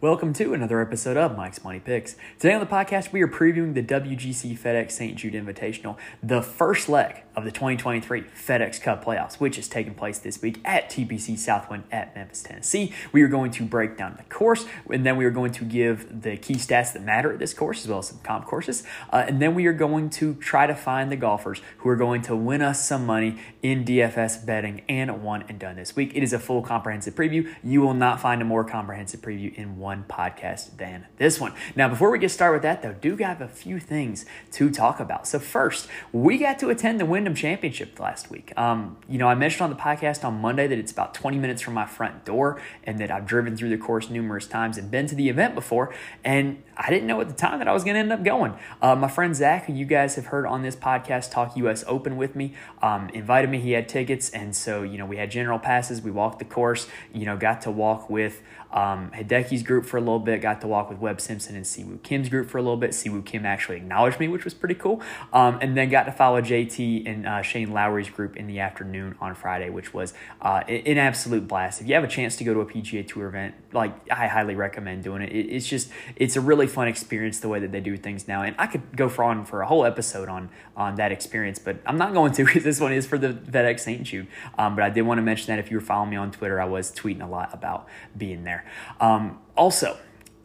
Welcome to another episode of Mike's Money Picks. Today on the podcast, we are previewing the WGC FedEx St. Jude Invitational, the first leg of the 2023 FedEx Cup playoffs, which is taking place this week at TPC Southwind at Memphis, Tennessee. We are going to break down the course, and then we are going to give the key stats that matter at this course, as well as some comp courses. Uh, and then we are going to try to find the golfers who are going to win us some money in DFS betting and one and done this week. It is a full comprehensive preview. You will not find a more comprehensive preview in one podcast than this one. Now, before we get started with that, though, do have a few things to talk about. So, first, we got to attend the Championship last week. Um, you know, I mentioned on the podcast on Monday that it's about 20 minutes from my front door and that I've driven through the course numerous times and been to the event before. And I didn't know at the time that I was going to end up going. Uh, my friend Zach, who you guys have heard on this podcast talk US Open with me, um, invited me. He had tickets. And so, you know, we had general passes. We walked the course, you know, got to walk with um, Hideki's group for a little bit, got to walk with Webb Simpson and Siwoo Kim's group for a little bit. Siwoo Kim actually acknowledged me, which was pretty cool. Um, and then got to follow JT and uh, Shane Lowry's group in the afternoon on Friday, which was uh, an absolute blast. If you have a chance to go to a PGA Tour event, like I highly recommend doing it. it. It's just it's a really fun experience the way that they do things now, and I could go for on for a whole episode on on that experience, but I'm not going to because this one is for the FedEx St. Jude. Um, but I did want to mention that if you were following me on Twitter, I was tweeting a lot about being there there. Um, also,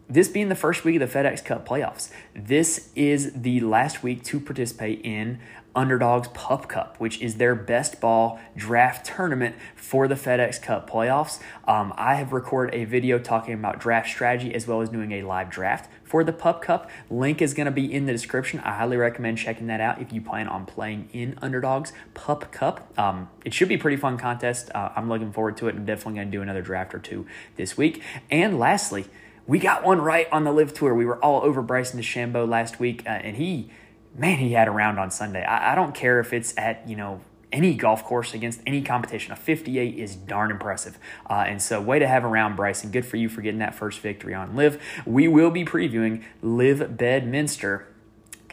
this being the first week of the FedEx Cup playoffs, this is the last week to participate in Underdogs Pup Cup, which is their best ball draft tournament for the FedEx Cup playoffs. Um, I have recorded a video talking about draft strategy as well as doing a live draft for the Pup Cup. Link is going to be in the description. I highly recommend checking that out if you plan on playing in Underdogs Pup Cup. Um, it should be pretty fun contest. Uh, I'm looking forward to it. I'm definitely going to do another draft or two this week. And lastly, we got one right on the LIV tour. We were all over Bryson DeChambeau last week, uh, and he man, he had a round on Sunday. I, I don't care if it's at, you know, any golf course against any competition. A 58 is darn impressive. Uh, and so, way to have around Bryson. Good for you for getting that first victory on LIV. We will be previewing LIV Bedminster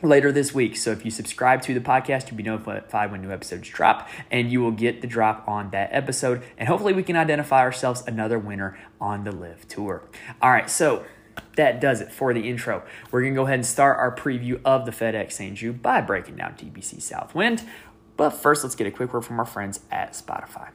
later this week. So if you subscribe to the podcast, you'll be notified when new episodes drop, and you will get the drop on that episode. And hopefully, we can identify ourselves another winner on the LIV Tour. All right, so that does it for the intro. We're going to go ahead and start our preview of the FedEx St. Jude by breaking down TPC Southwind. But first, let's get a quick word from our friends at Spotify.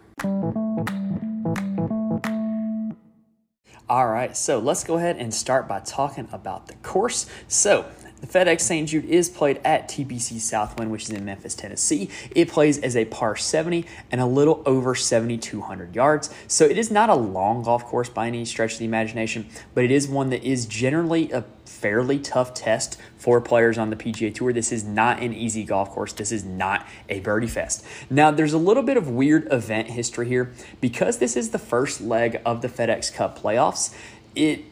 All right, so let's go ahead and start by talking about the course. So, the FedEx St. Jude is played at TPC Southwind, which is in Memphis, Tennessee. It plays as a par 70 and a little over 7,200 yards. So it is not a long golf course by any stretch of the imagination, but it is one that is generally a fairly tough test for players on the PGA Tour. This is not an easy golf course. This is not a birdie fest. Now, there's a little bit of weird event history here because this is the first leg of the FedEx Cup playoffs. It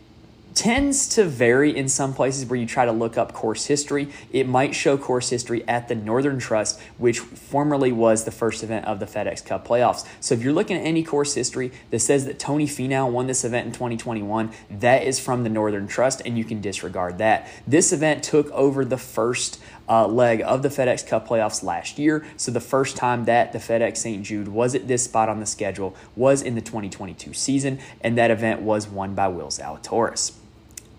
tends to vary in some places where you try to look up course history. It might show course history at the Northern Trust, which formerly was the first event of the FedEx Cup playoffs. So if you're looking at any course history that says that Tony Finau won this event in 2021, that is from the Northern Trust, and you can disregard that. This event took over the first uh, leg of the FedEx Cup playoffs last year. So the first time that the FedEx St. Jude was at this spot on the schedule was in the 2022 season, and that event was won by Will Zalatoris.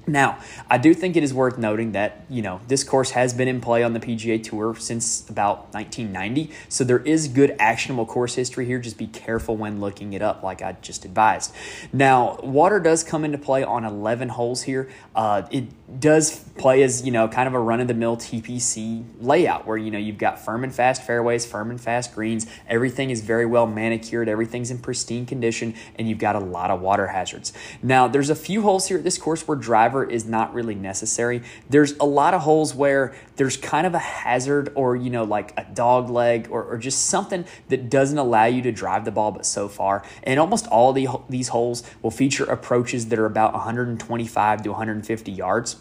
Now, I do think it is worth noting that, you know, this course has been in play on the PGA Tour since about 1990. So there is good actionable course history here. Just be careful when looking it up, like I just advised. Now, water does come into play on 11 holes here. Uh, it does play as, you know, kind of a run of the mill TPC layout where, you know, you've got firm and fast fairways, firm and fast greens. Everything is very well manicured, everything's in pristine condition, and you've got a lot of water hazards. Now, there's a few holes here at this course where driver is not really necessary. There's a lot of holes where there's kind of a hazard or, you know, like a dog leg or, or just something that doesn't allow you to drive the ball but so far. And almost all the, these holes will feature approaches that are about 125 to 150 yards.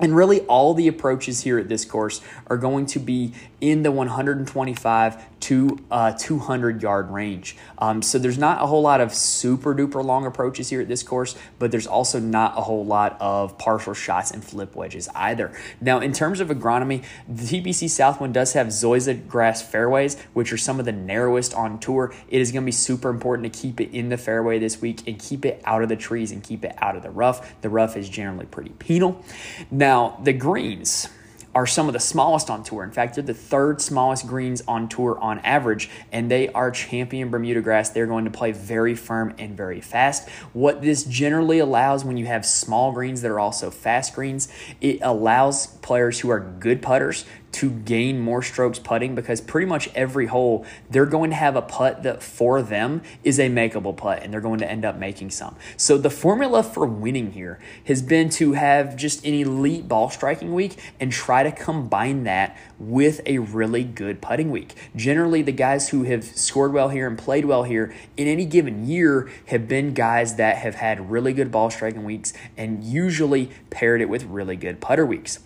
And really, all the approaches here at this course are going to be in the 125 to uh, 200 yard range. Um, so there's not a whole lot of super duper long approaches here at this course, but there's also not a whole lot of partial shots and flip wedges either. Now, in terms of agronomy, the TPC Southwind does have Zoysia grass fairways, which are some of the narrowest on tour. It is going to be super important to keep it in the fairway this week and keep it out of the trees and keep it out of the rough. The rough is generally pretty penal. Now, the greens are some of the smallest on tour. In fact, they're the third smallest greens on tour on average, and they are champion Bermuda grass. They're going to play very firm and very fast. What this generally allows when you have small greens that are also fast greens, it allows players who are good putters to gain more strokes putting because pretty much every hole they're going to have a putt that for them is a makeable putt and they're going to end up making some. So the formula for winning here has been to have just an elite ball striking week and try to combine that with a really good putting week. Generally, the guys who have scored well here and played well here in any given year have been guys that have had really good ball striking weeks and usually paired it with really good putter weeks.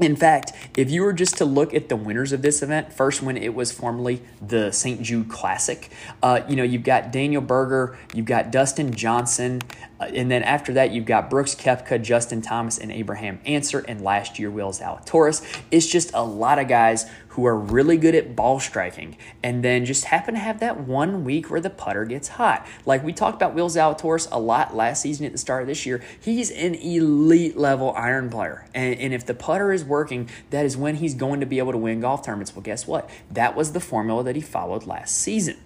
In fact, if you were just to look at the winners of this event, first when it was formerly the St. Jude Classic, uh, you know, you've got Daniel Berger, you've got Dustin Johnson, Uh, and then after that, you've got Brooks Koepka, Justin Thomas, and Abraham Ancer, and last year, Will Zalatoris. It's just a lot of guys who are really good at ball striking and then just happen to have that one week where the putter gets hot. Like we talked about Will Zalatoris a lot last season at the start of this year. He's an elite level iron player. And, and if the putter is working, that is when he's going to be able to win golf tournaments. Well, guess what? That was the formula that he followed last season.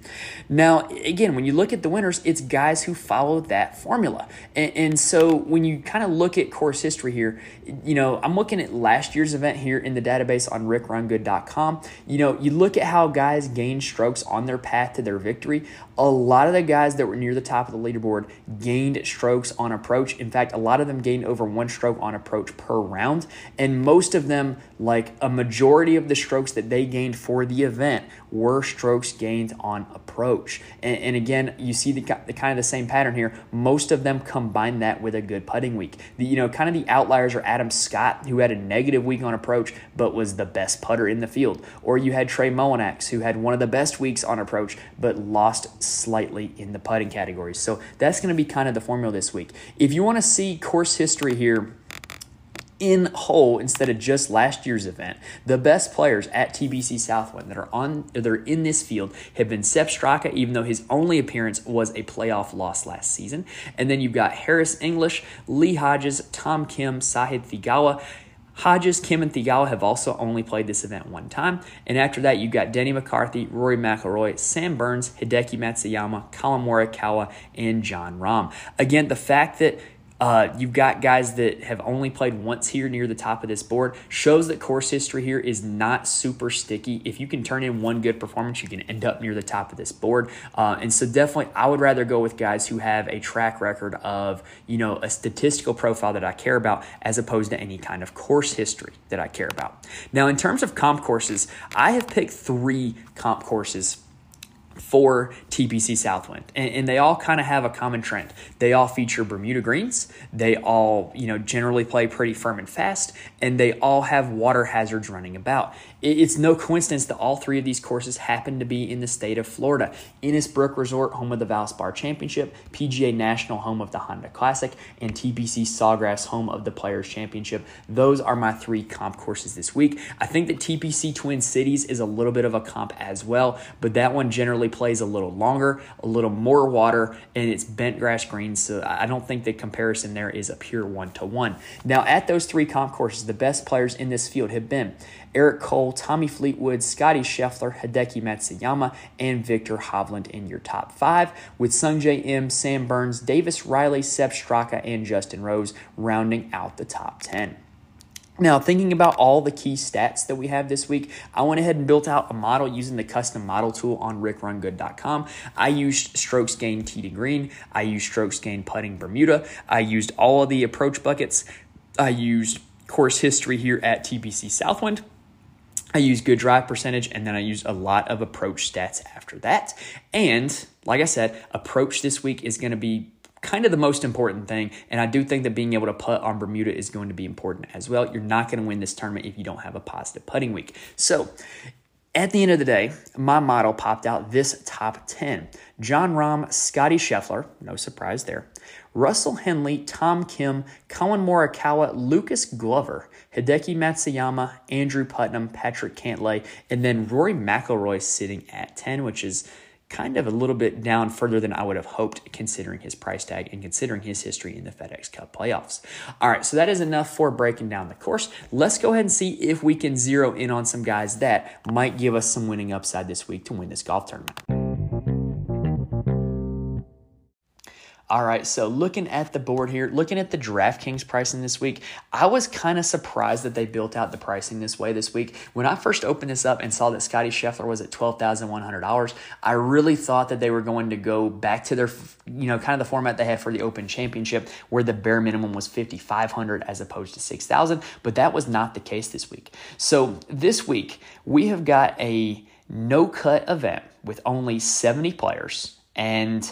Now, again, when you look at the winners, it's guys who follow that formula. And, and so when you kind of look at course history here, you know, I'm looking at last year's event here in the database on rickrungood.com you know, you look at how guys gain strokes on their path to their victory. A lot of the guys that were near the top of the leaderboard gained strokes on approach. In fact, a lot of them gained over one stroke on approach per round. And most of them, like a majority of the strokes that they gained for the event, were strokes gained on approach. And, and again, you see the, the, kind of the same pattern here. Most of them combine that with a good putting week. The, you know, kind of the outliers are Adam Scott, who had a negative week on approach, but was the best putter in the field. Or you had Trey Mullinax, who had one of the best weeks on approach, but lost slightly in the putting categories. So that's going to be kind of the formula this week. If you want to see course history here, in whole instead of just last year's event. The best players at TPC Southwind that are on that are in this field have been Sepp Straka, even though his only appearance was a playoff loss last season. And then you've got Harris English, Lee Hodges, Tom Kim, Sahith Theegala. Hodges, Kim, and Theegala have also only played this event one time. And after that, you've got Denny McCarthy, Rory McIlroy, Sam Burns, Hideki Matsuyama, Collin Morikawa, and Jon Rahm. Again, the fact that uh, you've got guys that have only played once here near the top of this board. Shows that course history here is not super sticky. If you can turn in one good performance, you can end up near the top of this board. Uh, and so definitely, I would rather go with guys who have a track record of you know a statistical profile that I care about, as opposed to any kind of course history that I care about. Now, in terms of comp courses, I have picked three comp courses for TPC Southwind. And, and they all kind of have a common trend. They all feature Bermuda greens. They all, you know, generally play pretty firm and fast, and they all have water hazards running about. It's no coincidence that all three of these courses happen to be in the state of Florida. Innisbrook Resort, home of the Valspar Championship, PGA National, home of the Honda Classic, and TPC Sawgrass, home of the Players Championship. Those are my three comp courses this week. I think that TPC Twin Cities is a little bit of a comp as well, but that one generally plays a little longer, a little more water, and it's bent grass greens. So I don't think the comparison there is a pure one to one. Now, at those three comp courses, the best players in this field have been Eric Cole, Tommy Fleetwood, Scotty Scheffler, Hideki Matsuyama, and Viktor Hovland in your top five, with Sungjae Im, Sam Burns, Davis Riley, Sepp Straka, and Justin Rose rounding out the top 10. Now, thinking about all the key stats that we have this week, I went ahead and built out a model using the custom model tool on rickrungood.com. I used strokes gain tee to green. I used strokes gain putting Bermuda. I used all of the approach buckets. I used course history here at TPC Southwind. I use good drive percentage and then I use a lot of approach stats after that. And like I said, approach this week is going to be kind of the most important thing. And I do think that being able to putt on Bermuda is going to be important as well. You're not going to win this tournament if you don't have a positive putting week. So, at the end of the day, my model popped out this top 10. Jon Rahm, Scotty Scheffler, no surprise there. Russell Henley, Tom Kim, Collin Morikawa, Lucas Glover, Hideki Matsuyama, Andrew Putnam, Patrick Cantlay, and then Rory McIlroy sitting at 10, which is kind of a little bit down further than I would have hoped considering his price tag and considering his history in the FedEx Cup playoffs. All right, so that is enough for breaking down the course. Let's go ahead and see if we can zero in on some guys that might give us some winning upside this week to win this golf tournament. All right, so looking at the board here, looking at the DraftKings pricing this week, I was kind of surprised that they built out the pricing this way this week. When I first opened this up and saw that Scotty Scheffler was at $12,100, I really thought that they were going to go back to their, you know, kind of the format they had for the Open Championship where the bare minimum was 5,500 as opposed to 6,000, but that was not the case this week. So this week, we have got a no cut event with only 70 players and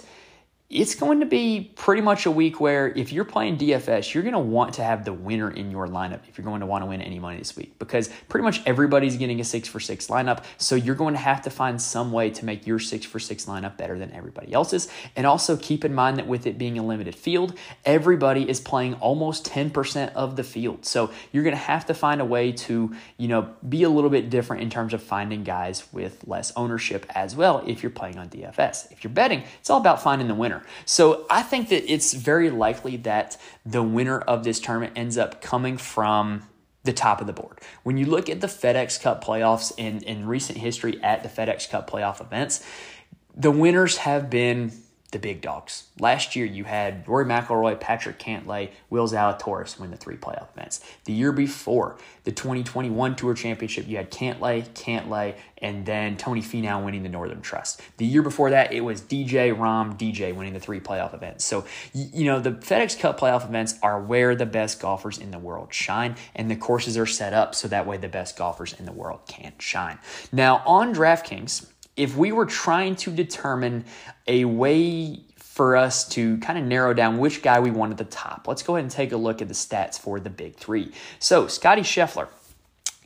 it's going to be pretty much a week where if you're playing DFS, you're going to want to have the winner in your lineup if you're going to want to win any money this week because pretty much everybody's getting a six for six lineup. So you're going to have to find some way to make your six for six lineup better than everybody else's. And also keep in mind that with it being a limited field, everybody is playing almost 10% of the field. So you're going to have to find a way to, you know, be a little bit different in terms of finding guys with less ownership as well if you're playing on DFS. If you're betting, it's all about finding the winner winner. So I think that it's very likely that the winner of this tournament ends up coming from the top of the board. When you look at the FedEx Cup playoffs in, in recent history at the FedEx Cup playoff events, the winners have been the big dogs. Last year, you had Rory McIlroy, Patrick Cantlay, Will Zalatoris win the three playoff events. The year before, the 2021 Tour Championship, you had Cantlay, Cantlay, and then Tony Finau winning the Northern Trust. The year before that, it was DJ, Rahm, DJ winning the three playoff events. So, you know, the FedEx Cup playoff events are where the best golfers in the world shine, and the courses are set up so that way the best golfers in the world can shine. Now, on DraftKings, if we were trying to determine a way for us to kind of narrow down which guy we want at the top, let's go ahead and take a look at the stats for the big three. So, Scotty Scheffler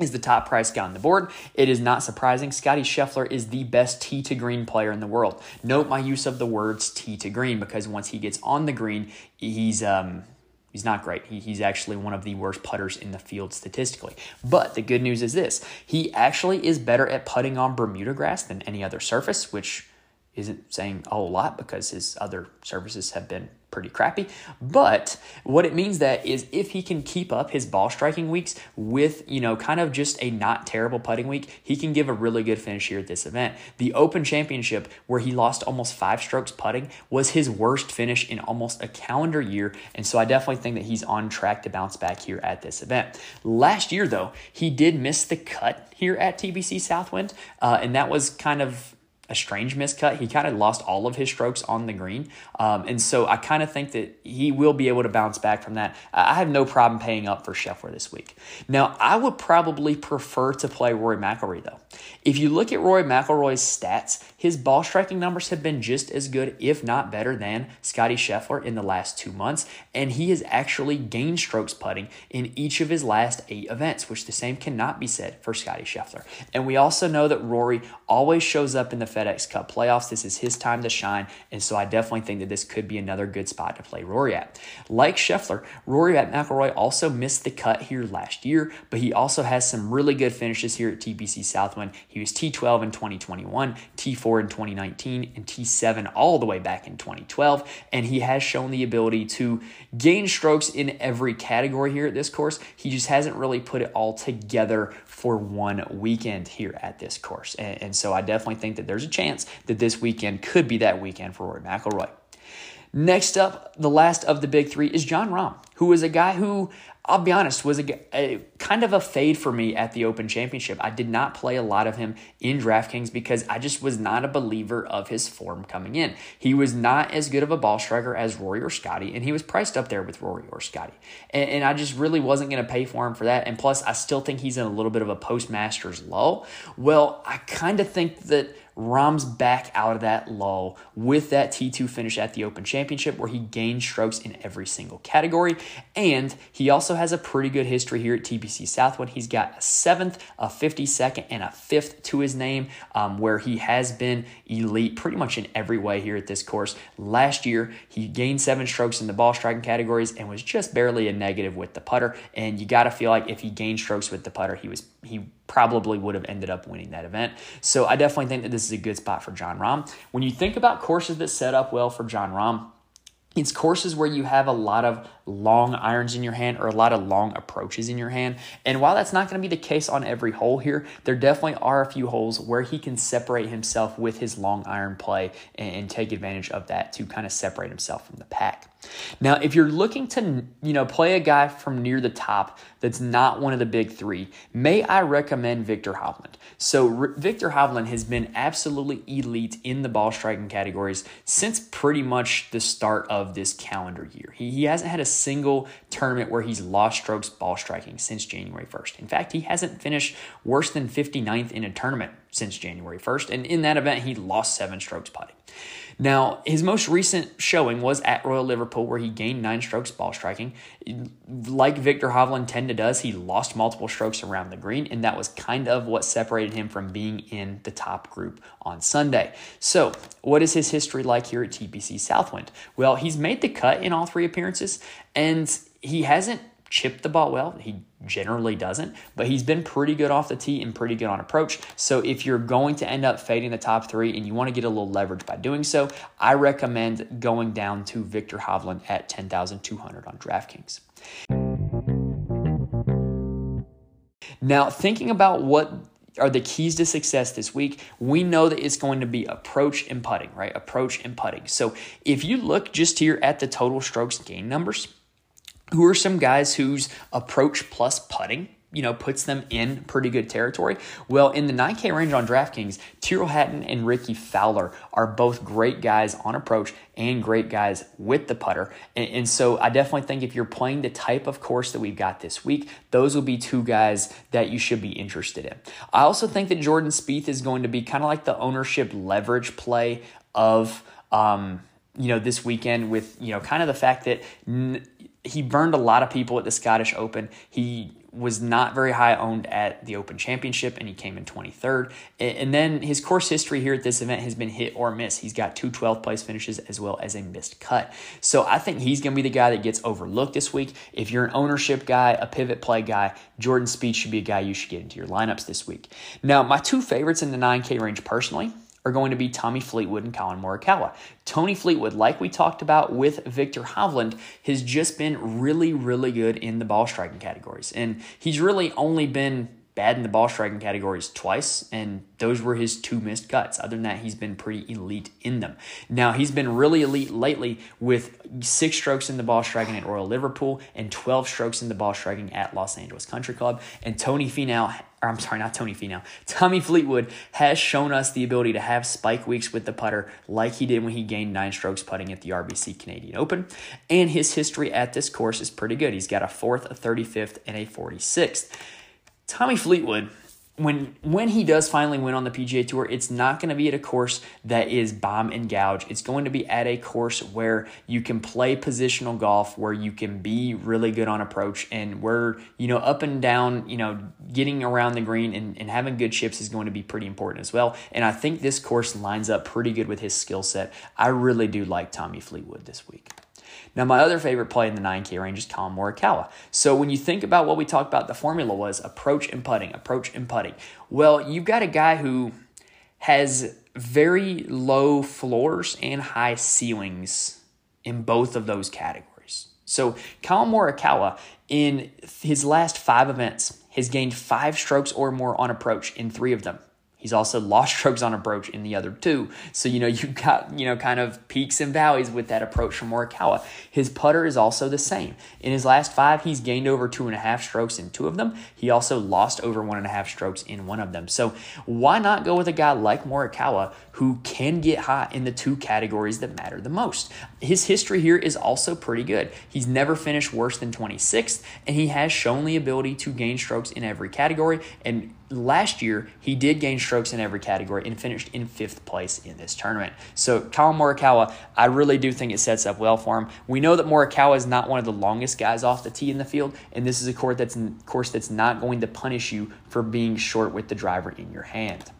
is the top price guy on the board. It is not surprising. Scotty Scheffler is the best tee to green player in the world. Note my use of the words tee to green because once he gets on the green, he's um He's not great. He, he's actually one of the worst putters in the field statistically. But the good news is this he actually is better at putting on Bermuda grass than any other surface, which isn't saying a whole lot because his other surfaces have been pretty crappy. But what it means that is if he can keep up his ball striking weeks with, you know, kind of just a not terrible putting week, he can give a really good finish here at this event. The Open Championship, where he lost almost five strokes putting, was his worst finish in almost a calendar year. And so I definitely think that he's on track to bounce back here at this event. Last year, though, he did miss the cut here at TPC Southwind, uh, and that was kind of a strange miscut. He kind of lost all of his strokes on the green. Um, and so I kind of think that he will be able to bounce back from that. I have no problem paying up for Scheffler this week. Now, I would probably prefer to play Rory McIlroy, though. If you look at Rory McIlroy's stats, his ball striking numbers have been just as good, if not better, than Scotty Scheffler in the last two months. And he has actually gained strokes putting in each of his last eight events, which the same cannot be said for Scotty Scheffler. And we also know that Rory always shows up in the FedEx Cup playoffs. This is his time to shine. And so I definitely think that this could be another good spot to play Rory at. Like Scheffler, Rory at McIlroy also missed the cut here last year, but he also has some really good finishes here at TPC Southwind. He was T12 in 2021, T4 in 2019, and T7 all the way back in 2012. And he has shown the ability to gain strokes in every category here at this course. He just hasn't really put it all together for one weekend here at this course. And, and so I definitely think that there's a chance that this weekend could be that weekend for Rory McIlroy. Next up, the last of the big three is Jon Rahm, who is a guy who I'll be honest, was a, a, kind of a fade for me at the Open Championship. I did not play a lot of him in DraftKings because I just was not a believer of his form coming in. He was not as good of a ball striker as Rory or Scotty, and he was priced up there with Rory or Scotty. And, and I just really wasn't going to pay for him for that. And plus, I still think he's in a little bit of a post-Masters lull. Well, I kind of think that Rahm's back out of that lull with that T2 finish at the Open Championship where he gained strokes in every single category. And he also has a pretty good history here at TPC Southwind. He's got a seventh, a 52nd, and a fifth to his name, um, where he has been elite pretty much in every way here at this course. Last year, he gained seven strokes in the ball striking categories and was just barely a negative with the putter. And you got to feel like if he gained strokes with the putter, he was he probably would have ended up winning that event. So I definitely think that this is a good spot for Jon Rahm. When you think about courses that set up well for Jon Rahm, it's courses where you have a lot of long irons in your hand or a lot of long approaches in your hand. And while that's not going to be the case on every hole here, there definitely are a few holes where he can separate himself with his long iron play and, and take advantage of that to kind of separate himself from the pack. Now, if you're looking to, you know, play a guy from near the top that's not one of the big three, may I recommend Viktor Hovland? So R- Viktor Hovland has been absolutely elite in the ball striking categories since pretty much the start of this calendar year. He, he hasn't had a single tournament where he's lost strokes ball striking since January 1st. In fact, he hasn't finished worse than 59th in a tournament since January 1st, and in that event, he lost seven strokes putting. Now, his most recent showing was at Royal Liverpool, where he gained nine strokes ball striking. Like Viktor Hovland tended does, he lost multiple strokes around the green, and that was kind of what separated him from being in the top group on Sunday. So, what is his history like here at TPC Southwind? Well, he's made the cut in all three appearances, and he hasn't chipped the ball well. He generally doesn't, but he's been pretty good off the tee and pretty good on approach. So if you're going to end up fading the top three and you want to get a little leverage by doing so, I recommend going down to Viktor Hovland at 10,200 on DraftKings. Now, thinking about what are the keys to success this week, we know that it's going to be approach and putting, right? Approach and putting. So if you look just here at the total strokes gain numbers, who are some guys whose approach plus putting you know, puts them in pretty good territory. Well, in the 9K range on DraftKings, Tyrrell Hatton and Rickie Fowler are both great guys on approach and great guys with the putter. And, and, so I definitely think if you're playing the type of course that we've got this week, those will be two guys that you should be interested in. I also think that Jordan Spieth is going to be kind of like the ownership leverage play of, um, you know, this weekend with, you know, kind of the fact that. N- he burned a lot of people at the Scottish Open. He was not very high owned at the Open Championship and he came in 23rd. And then his course history here at this event has been hit or miss. He's got two 12th place finishes as well as a missed cut. So I think he's going to be the guy that gets overlooked this week. If you're an ownership guy, a pivot play guy, Jordan Spieth should be a guy you should get into your lineups this week. Now, my two favorites in the 9K range personally are going to be Tommy Fleetwood and Collin Morikawa. Tony Fleetwood, like we talked about with Viktor Hovland, has just been really, really good in the ball striking categories. And he's really only been bad in the ball striking categories twice, and those were his two missed cuts. Other than that, he's been pretty elite in them. Now, he's been really elite lately with six strokes in the ball striking at Royal Liverpool and 12 strokes in the ball striking at Los Angeles Country Club. And Tony Finau I'm sorry, not Tony Finau. Tommy Fleetwood has shown us the ability to have spike weeks with the putter like he did when he gained nine strokes putting at the RBC Canadian Open. And his history at this course is pretty good. He's got a fourth, a 35th, and a 46th. Tommy Fleetwood, when when he does finally win on the PGA Tour, it's not going to be at a course that is bomb and gouge. It's going to be at a course where you can play positional golf, where you can be really good on approach, and where you know up and down, you know, getting around the green and, and having good chips is going to be pretty important as well. And I think this course lines up pretty good with his skill set. I really do like Tommy Fleetwood this week. Now, my other favorite play in the 9K range is Collin Morikawa. So when you think about what we talked about, the formula was approach and putting, approach and putting. Well, you've got a guy who has very low floors and high ceilings in both of those categories. So Collin Morikawa, in his last five events, has gained five strokes or more on approach in three of them. He's also lost strokes on approach in the other two. So, you know, you've got, you know, kind of peaks and valleys with that approach from Morikawa. His putter is also the same. In his last five, he's gained over two and a half strokes in two of them. He also lost over one and a half strokes in one of them. So, why not go with a guy like Morikawa who can get hot in the two categories that matter the most? His history here is also pretty good. He's never finished worse than 26th, and he has shown the ability to gain strokes in every category. And last year, he did gain strokes in every category and finished in fifth place in this tournament. So, Collin Morikawa, I really do think it sets up well for him. We know that Morikawa is not one of the longest guys off the tee in the field, and this is a course that's, course that's not going to punish you for being short with the driver in your hand.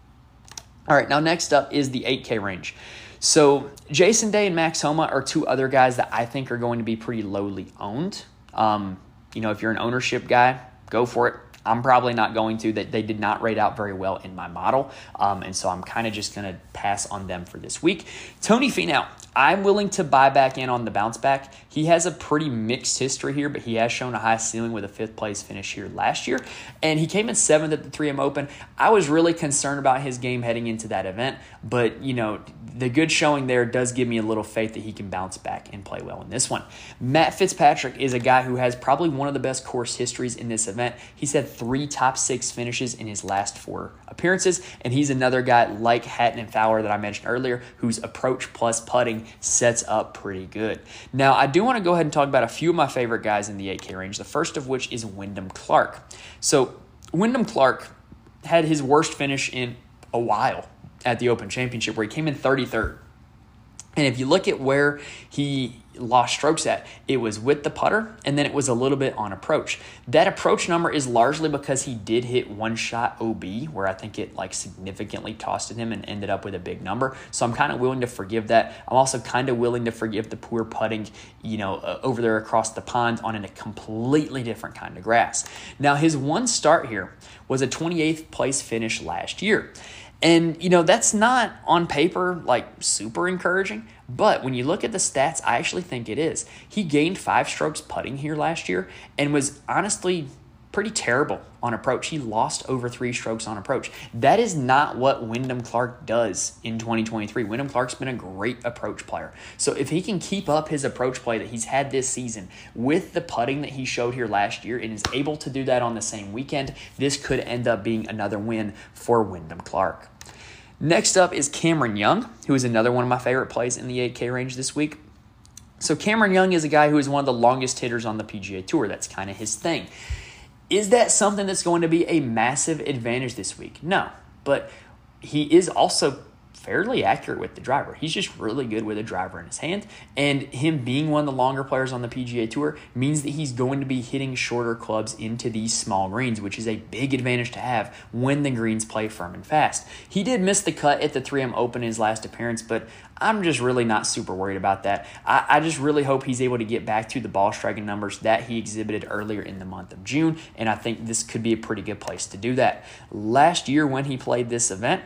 All right, now next up is the 8K range. So, Jason Day and Max Homa are two other guys that I think are going to be pretty lowly owned. Um, you know, if you're an ownership guy, go for it. I'm probably not going to. That they did not rate out very well in my model, um, and so I'm kind of just going to pass on them for this week. Tony Finau, I'm willing to buy back in on the bounce back. He has a pretty mixed history here, but he has shown a high ceiling with a fifth place finish here last year, and he came in seventh at the 3M Open. I was really concerned about his game heading into that event, but you know the good showing there does give me a little faith that he can bounce back and play well in this one. Matt Fitzpatrick is a guy who has probably one of the best course histories in this event. He's had three top six finishes in his last four appearances, and he's another guy like Hatton and Fowler that I mentioned earlier, whose approach plus putting sets up pretty good. Now, I do want to go ahead and talk about a few of my favorite guys in the 8K range, the first of which is Wyndham Clark. So, Wyndham Clark had his worst finish in a while at the Open Championship, where he came in 33rd. And if you look at where he lost strokes at, it was with the putter and then it was a little bit on approach. That approach number is largely because he did hit one shot OB, where I think it like significantly costed him and ended up with a big number. So I'm kind of willing to forgive that. I'm also kind of willing to forgive the poor putting, you know, uh, over there across the pond on a completely different kind of grass. Now, his one start here was a 28th place finish last year. And, you know, that's not on paper like super encouraging, but when you look at the stats, I actually think it is. He gained five strokes putting here last year and was honestly pretty terrible on approach. He lost over three strokes on approach. That is not what Wyndham Clark does in 2023. Wyndham Clark's been a great approach player. So if he can keep up his approach play that he's had this season with the putting that he showed here last year and is able to do that on the same weekend, this could end up being another win for Wyndham Clark. Next up is Cameron Young, who is another one of my favorite plays in the 8K range this week. So Cameron Young is a guy who is one of the longest hitters on the PGA Tour. That's kind of his thing. Is that something that's going to be a massive advantage this week? No. But he is also fairly accurate with the driver. He's just really good with a driver in his hand. And him being one of the longer players on the PGA Tour means that he's going to be hitting shorter clubs into these small greens, which is a big advantage to have when the greens play firm and fast. He did miss the cut at the 3M Open in his last appearance, but I'm just really not super worried about that. I, I just really hope he's able to get back to the ball striking numbers that he exhibited earlier in the month of June, and I think this could be a pretty good place to do that. Last year, when he played this event,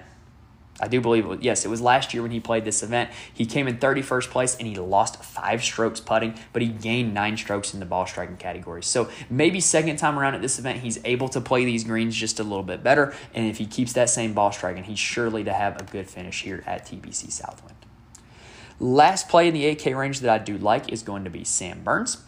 I do believe, it yes, it was last year when he played this event. He came in 31st place and he lost five strokes putting, but he gained nine strokes in the ball striking category. So maybe second time around at this event, he's able to play these greens just a little bit better. And if he keeps that same ball striking, he's surely to have a good finish here at TPC Southwind. Last play in the 8K range that I do like is going to be Sam Burns.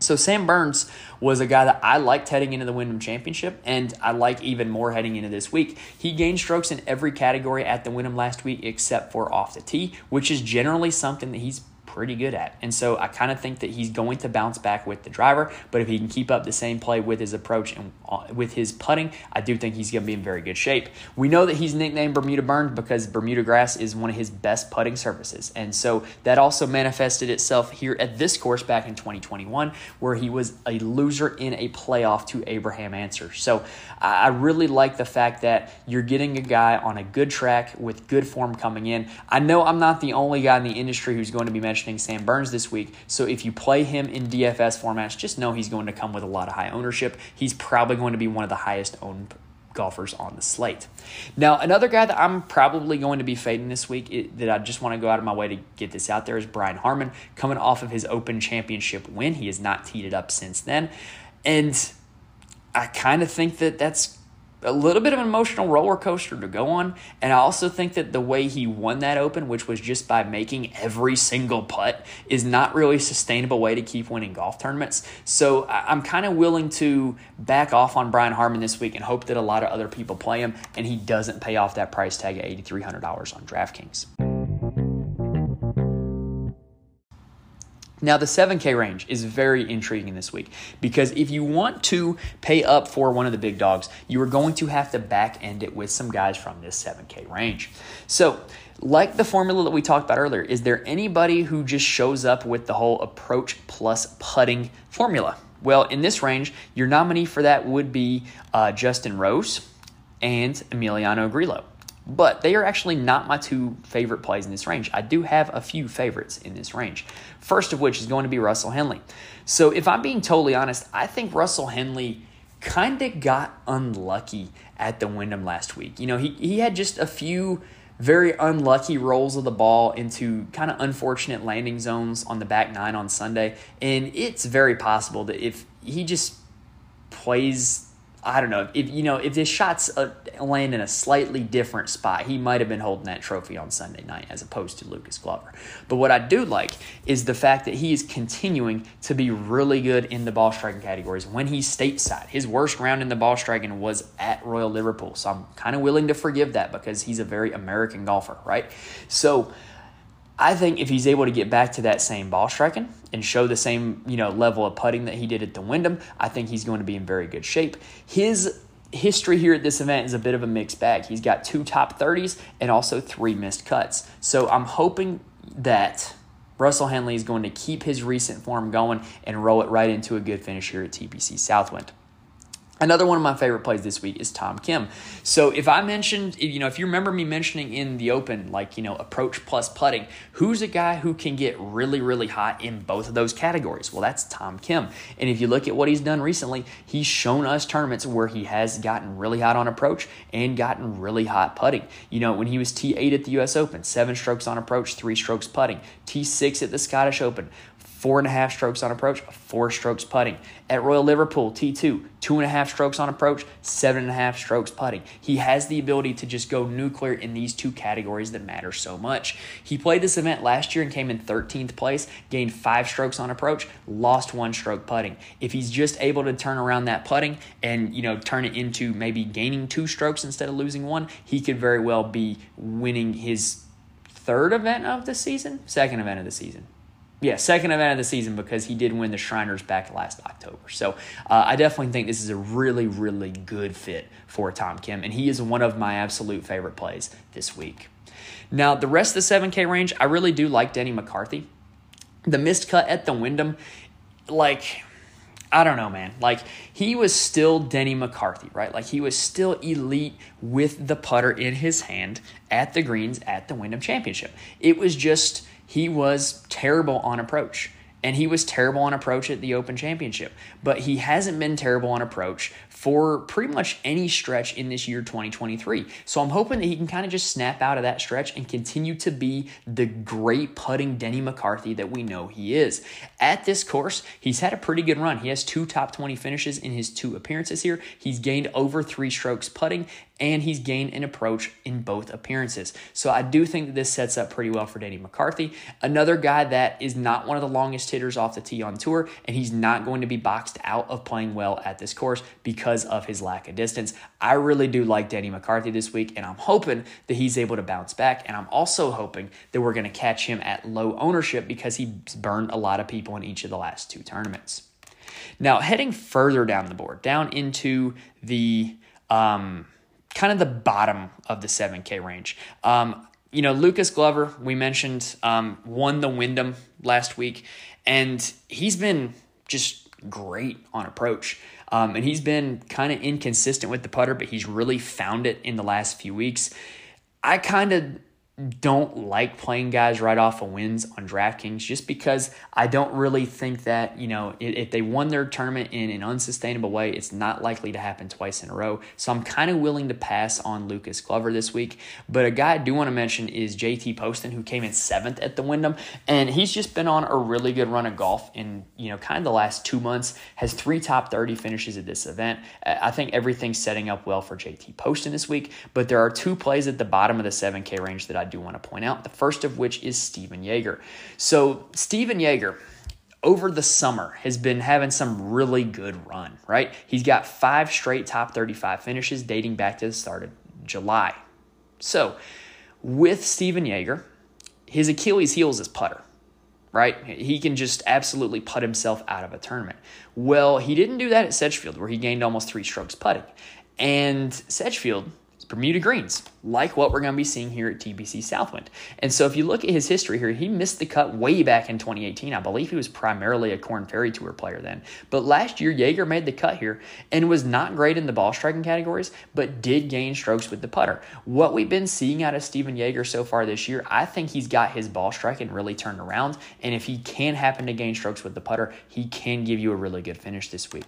So Sam Burns was a guy that I liked heading into the Wyndham Championship, and I like even more heading into this week. He gained strokes in every category at the Wyndham last week except for off the tee, which is generally something that he's pretty good at. And so I kind of think that he's going to bounce back with the driver, but if he can keep up the same play with his approach and Uh, with his putting, I do think he's going to be in very good shape. We know that he's nicknamed Bermuda Burns because Bermuda grass is one of his best putting surfaces. And so that also manifested itself here at this course back in 2021 where he was a loser in a playoff to Abraham Ancer. So I really like the fact that you're getting a guy on a good track with good form coming in. I know I'm not the only guy in the industry who's going to be mentioning Sam Burns this week. So if you play him in DFS formats, just know he's going to come with a lot of high ownership. He's probably going to be one of the highest owned golfers on the slate. Now, another guy that I'm probably going to be fading this week it, that I just want to go out of my way to get this out there is Brian Harman, coming off of his Open Championship win. He has not teed it up since then. And I kind of think that that's a little bit of an emotional roller coaster to go on. And I also think that the way he won that open, which was just by making every single putt, is not really a sustainable way to keep winning golf tournaments. So I'm kind of willing to back off on Brian Harman this week and hope that a lot of other people play him and he doesn't pay off that price tag of $8,300 on DraftKings. Now, the 7K range is very intriguing this week because if you want to pay up for one of the big dogs, you are going to have to back end it with some guys from this 7K range. So, like the formula that we talked about earlier, is there anybody who just shows up with the whole approach plus putting formula? Well, in this range, your nominee for that would be uh, Justin Rose and Emiliano Grillo. But they are actually not my two favorite plays in this range. I do have a few favorites in this range. First of which is going to be Russell Henley. So if I'm being totally honest, I think Russell Henley kind of got unlucky at the Wyndham last week. You know, he, he had just a few very unlucky rolls of the ball into kind of unfortunate landing zones on the back nine on Sunday. And it's very possible that if he just plays I don't know if you know if his shots uh, land in a slightly different spot, he might have been holding that trophy on Sunday night as opposed to Lucas Glover. But what I do like is the fact that he is continuing to be really good in the ball striking categories when he's stateside. His worst round in the ball striking was at Royal Liverpool, so I'm kind of willing to forgive that because he's a very American golfer, right? So I think if he's able to get back to that same ball striking and show the same, you know, level of putting that he did at the Wyndham, I think he's going to be in very good shape. His history here at this event is a bit of a mixed bag. He's got two top 30s and also three missed cuts. So I'm hoping that Russell Henley is going to keep his recent form going and roll it right into a good finish here at TPC Southwind. Another one of my favorite plays this week is Tom Kim. So if I mentioned, you know, if you remember me mentioning in the open, like, you know, approach plus putting, who's a guy who can get really, really hot in both of those categories? Well, that's Tom Kim. And if you look at what he's done recently, he's shown us tournaments where he has gotten really hot on approach and gotten really hot putting. You know, when he was T8 at the US Open, seven strokes on approach, three strokes putting, T6 at the Scottish Open, four and a half strokes on approach, four strokes putting. At Royal Liverpool, T2, two and a half strokes on approach, seven and a half strokes putting. He has the ability to just go nuclear in these two categories that matter so much. He played this event last year and came in 13th place, gained five strokes on approach, lost one stroke putting. If he's just able to turn around that putting and, you know, turn it into maybe gaining two strokes instead of losing one, he could very well be winning his third event of the season, second event of the season yeah, second event of the season because he did win the Shriners back last October. So uh, I definitely think this is a really, really good fit for Tom Kim, and he is one of my absolute favorite plays this week. Now, the rest of the 7K range, I really do like Denny McCarthy. The missed cut at the Wyndham, like, I don't know, man. Like, he was still Denny McCarthy, right? Like, he was still elite with the putter in his hand at the greens at the Wyndham Championship. It was just he was terrible on approach. And he was terrible on approach at the Open Championship. But he hasn't been terrible on approach for pretty much any stretch in this year 2023. So I'm hoping that he can kind of just snap out of that stretch and continue to be the great putting Denny McCarthy that we know he is. At this course, he's had a pretty good run. He has two top 20 finishes in his two appearances here. He's gained over three strokes putting and he's gained an approach in both appearances. So I do think that this sets up pretty well for Denny McCarthy. Another guy that is not one of the longest hitters off the tee on tour, and he's not going to be boxed out of playing well at this course because of his lack of distance. I really do like Danny McCarthy this week, and I'm hoping that he's able to bounce back. And I'm also hoping that we're going to catch him at low ownership because he's burned a lot of people in each of the last two tournaments. Now, heading further down the board, down into the um, kind of the bottom of the 7K range. Um, you know, Lucas Glover, we mentioned, um, won the Wyndham last week, and he's been just great on approach. Um, and he's been kind of inconsistent with the putter, but he's really found it in the last few weeks. I kind of don't like playing guys right off of wins on DraftKings just because I don't really think that, you know, if they won their tournament in an unsustainable way, it's not likely to happen twice in a row. So I'm kind of willing to pass on Lucas Glover this week. But a guy I do want to mention is JT Poston, who came in seventh at the Wyndham. And he's just been on a really good run of golf in, you know, kind of the last two months, has three top 30 finishes at this event. I think everything's setting up well for JT Poston this week. But there are two plays at the bottom of the 7K range that I do want to point out. The first of which is Stephan Jaeger. So, Stephan Jaeger, over the summer has been having some really good run, right? He's got five straight top 35 finishes dating back to the start of July. So, with Stephan Jaeger, his Achilles heel is his putter right? He can just absolutely put himself out of a tournament. Well, he didn't do that at Sedgefield, where he gained almost three strokes putting. And Sedgefield Bermuda greens, like what we're going to be seeing here at TPC Southwind. And so if you look at his history here, he missed the cut way back in 2018. I believe he was primarily a Korn Ferry Tour player then. But last year, Jaeger made the cut here and was not great in the ball striking categories, but did gain strokes with the putter. What we've been seeing out of Stephan Jaeger so far this year, I think he's got his ball striking really turned around. And if he can happen to gain strokes with the putter, he can give you a really good finish this week.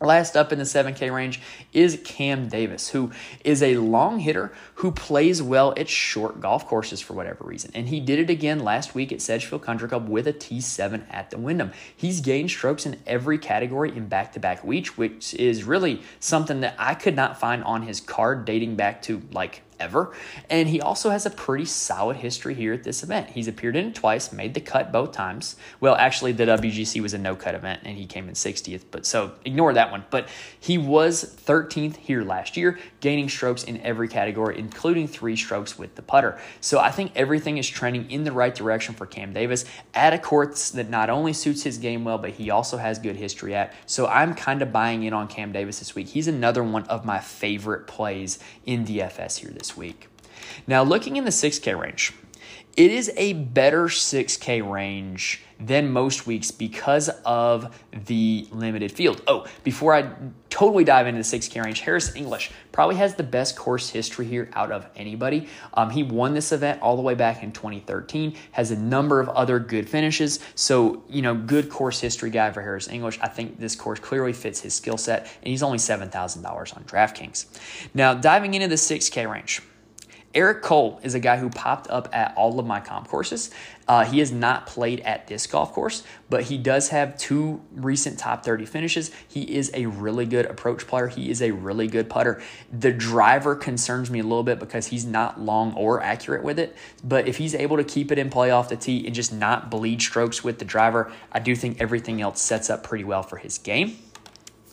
Last up in the 7K range is Cam Davis, who is a long hitter who plays well at short golf courses for whatever reason. And he did it again last week at Sedgefield Country Club with a T7 at the Wyndham. He's gained strokes in every category in back to back weeks, which is really something that I could not find on his card dating back to like ever. And he also has a pretty solid history here at this event. He's appeared in it twice, made the cut both times. Well, actually, the WGC was a no cut event and he came in 60th, but so ignore that one. But he was 13th here last year, gaining strokes in every category, including three strokes with the putter. So I think everything is trending in the right direction for Cam Davis at a course that not only suits his game well, but he also has good history at. So I'm kind of buying in on Cam Davis this week. He's another one of my favorite plays in DFS here this this week. Now, looking in the 6K range, it is a better 6K range than most weeks because of the limited field. Oh, before I totally dive into the 6K range, Harris English probably has the best course history here out of anybody. Um, he won this event all the way back in 2013, has a number of other good finishes. So, you know, good course history guy for Harris English. I think this course clearly fits his skill set, and he's only $7,000 on DraftKings. Now, diving into the 6K range. Eric Cole is a guy who popped up at all of my comp courses. Uh, he has not played at this golf course, but he does have two recent top 30 finishes. He is a really good approach player. He is a really good putter. The driver concerns me a little bit because he's not long or accurate with it. But if he's able to keep it in play off the tee and just not bleed strokes with the driver, I do think everything else sets up pretty well for his game.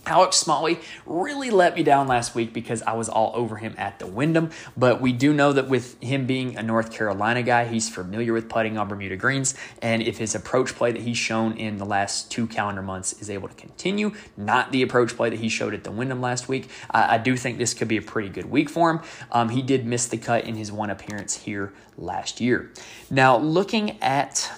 Alex Smalley really let me down last week because I was all over him at the Wyndham. But we do know that with him being a North Carolina guy, he's familiar with putting on Bermuda greens. And if his approach play that he's shown in the last two calendar months is able to continue, not the approach play that he showed at the Wyndham last week, I, I do think this could be a pretty good week for him. Um, he did miss the cut in his one appearance here last year. Now, looking at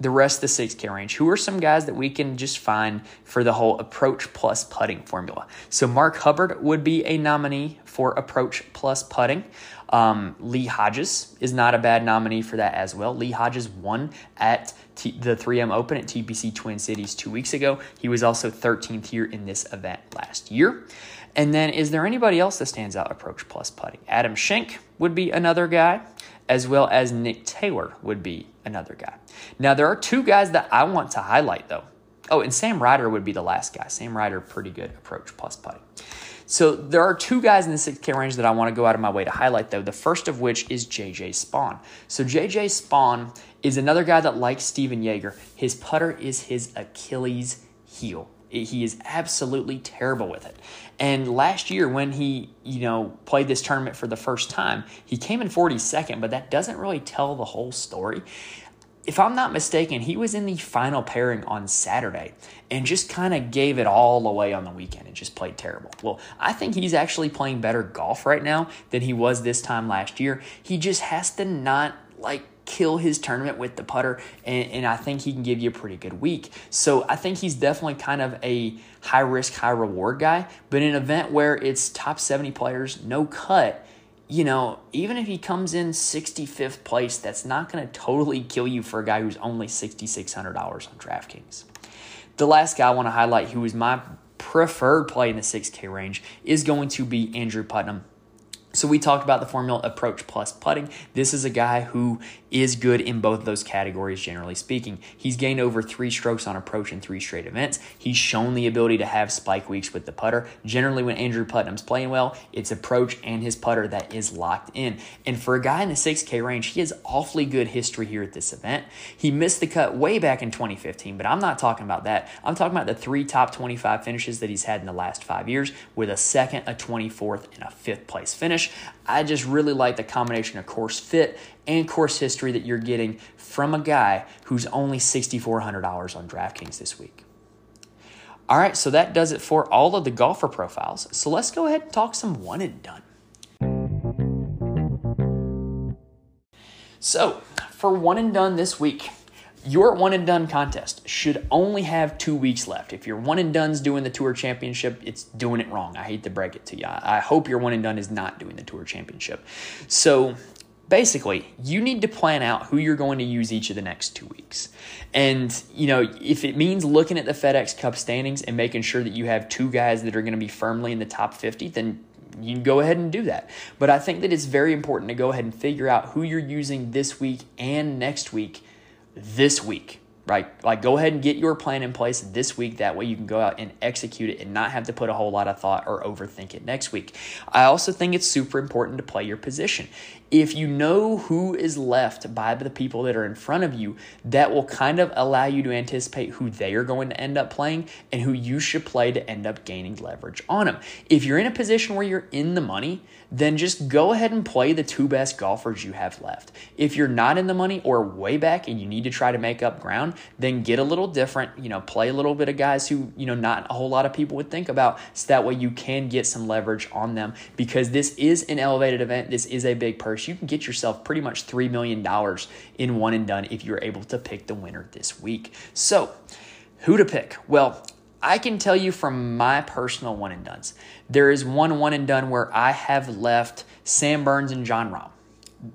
the rest of the 6K range. Who are some guys that we can just find for the whole approach plus putting formula? So, Mark Hubbard would be a nominee for approach plus putting. Um, Lee Hodges is not a bad nominee for that as well. Lee Hodges won at T- the 3M Open at TPC Twin Cities two weeks ago. He was also 13th here in this event last year. And then, is there anybody else that stands out approach plus putting? Adam Schenk would be another guy as well as Nick Taylor would be another guy. Now, there are two guys that I want to highlight, though. Oh, and Sam Ryder would be the last guy. Sam Ryder, pretty good approach plus putting. So there are two guys in the 6K range that I want to go out of my way to highlight, though. The first of which is JJ Spaun. So JJ Spaun is another guy that likes Stephan Jaeger. His putter is his Achilles heel. He is absolutely terrible with it. And last year, when he, you know, played this tournament for the first time, he came in 42nd, but that doesn't really tell the whole story. If I'm not mistaken, he was in the final pairing on Saturday and just kind of gave it all away on the weekend and just played terrible. Well, I think he's actually playing better golf right now than he was this time last year. He just has to not like kill his tournament with the putter, and, and, I think he can give you a pretty good week. So I think he's definitely kind of a high risk, high reward guy. But in an event where it's top 70 players, no cut, you know, even if he comes in 65th place, that's not going to totally kill you for a guy who's only $6,600 on DraftKings. The last guy I want to highlight, who is my preferred play in the 6K range, is going to be Andrew Putnam. So we talked about the formula approach plus putting. This is a guy who is good in both those categories, generally speaking. He's gained over three strokes on approach in three straight events. He's shown the ability to have spike weeks with the putter. Generally, when Andrew Putnam's playing well, it's approach and his putter that is locked in. And for a guy in the 6K range, he has awfully good history here at this event. He missed the cut way back in 2015, but I'm not talking about that. I'm talking about the three top 25 finishes that he's had in the last five years with a second, a 24th, and a fifth place finish. I just really like the combination of course fit and course history that you're getting from a guy who's only $6,400 on DraftKings this week. All right, so that does it for all of the golfer profiles. So let's go ahead and talk some one and done. So, for one and done this week, your one and done contest should only have two weeks left. If your one and done's doing the tour championship, it's doing it wrong. I hate to break it to you. I hope your one and done is not doing the tour championship. So basically, you need to plan out who you're going to use each of the next two weeks. And, you know, if it means looking at the FedEx Cup standings and making sure that you have two guys that are going to be firmly in the top 50, then you can go ahead and do that. But I think that it's very important to go ahead and figure out who you're using this week and next week this week right? Like, go ahead and get your plan in place this week. That way, you can go out and execute it and not have to put a whole lot of thought or overthink it next week. I also think it's super important to play your position if you know who is left by the people that are in front of you, that will kind of allow you to anticipate who they are going to end up playing and who you should play to end up gaining leverage on them. If you're in a position where you're in the money, then just go ahead and play the two best golfers you have left. If you're not in the money or way back and you need to try to make up ground, then get a little different, you know, play a little bit of guys who, you know, not a whole lot of people would think about so that way you can get some leverage on them because this is an elevated event. This is a big purse you can get yourself pretty much $3 million in one and done if you're able to pick the winner this week. So, who to pick? Well, I can tell you from my personal one and dones, there is one one and done where I have left Sam Burns and Jon Rahm.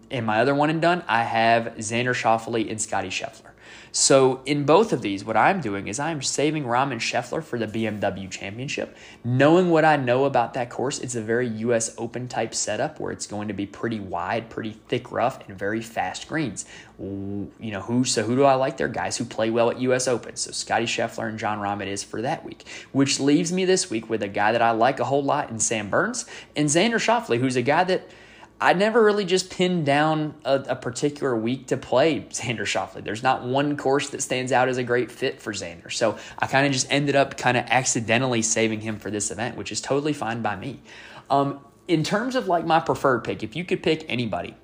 In my other one and done, I have Xander Schauffele and Scottie Scheffler. So in both of these, what I'm doing is I'm saving Rahm and Scheffler for the BMW Championship. Knowing what I know about that course, it's a very U.S. Open type setup where it's going to be pretty wide, pretty thick rough, and very fast greens. You know who? So who do I like? There guys who play well at U.S. Open. So Scottie Scheffler and Jon Rahm it is for that week, which leaves me this week with a guy that I like a whole lot in Sam Burns and Xander Schauffele, who's a guy that I never really just pinned down a, a, particular week to play Xander Schauffele. There's not one course that stands out as a great fit for Xander. So I kind of just ended up kind of accidentally saving him for this event, which is totally fine by me. Um, in terms of like my preferred pick, if you could pick anybody,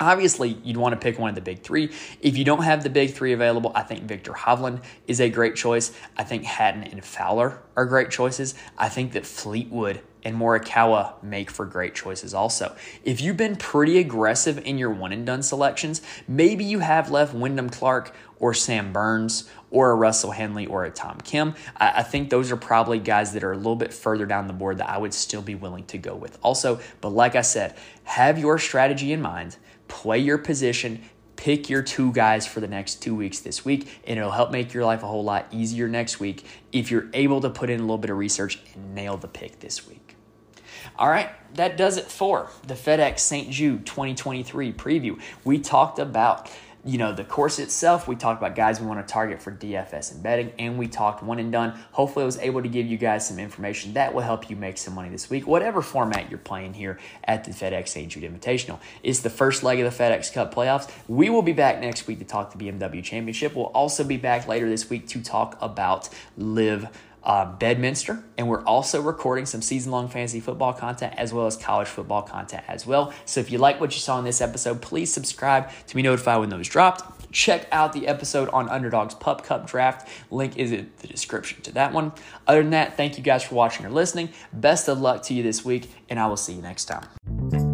Obviously, you'd want to pick one of the big three. If you don't have the big three available, I think Viktor Hovland is a great choice. I think Hatton and Fowler are great choices. I think that Fleetwood and Morikawa make for great choices also. If you've been pretty aggressive in your one and done selections, maybe you have left Wyndham Clark or Sam Burns or a Russell Henley or a Tom Kim. I, I, think those are probably guys that are a little bit further down the board that I would still be willing to go with also. But like I said, have your strategy in mind play your position, pick your two guys for the next two weeks this week, and it'll help make your life a whole lot easier next week if you're able to put in a little bit of research and nail the pick this week. All right, that does it for the FedEx St. Jude 2023 preview. We talked about you know, the course itself, we talked about guys we want to target for DFS and betting, and we talked one and done. Hopefully, I was able to give you guys some information that will help you make some money this week, whatever format you're playing here at the FedEx St. Jude Invitational. It's the first leg of the FedEx Cup playoffs. We will be back next week to talk the BMW Championship. We'll also be back later this week to talk about LIV uh, Bedminster, and we're also recording some season long fantasy football content as well as college football content as well. So if you like what you saw in this episode, please subscribe to be notified when those dropped. Check out the episode on Underdog's Pup Cup draft. Link is in the description to that one. Other than that, thank you guys for watching or listening. Best of luck to you this week, and I will see you next time.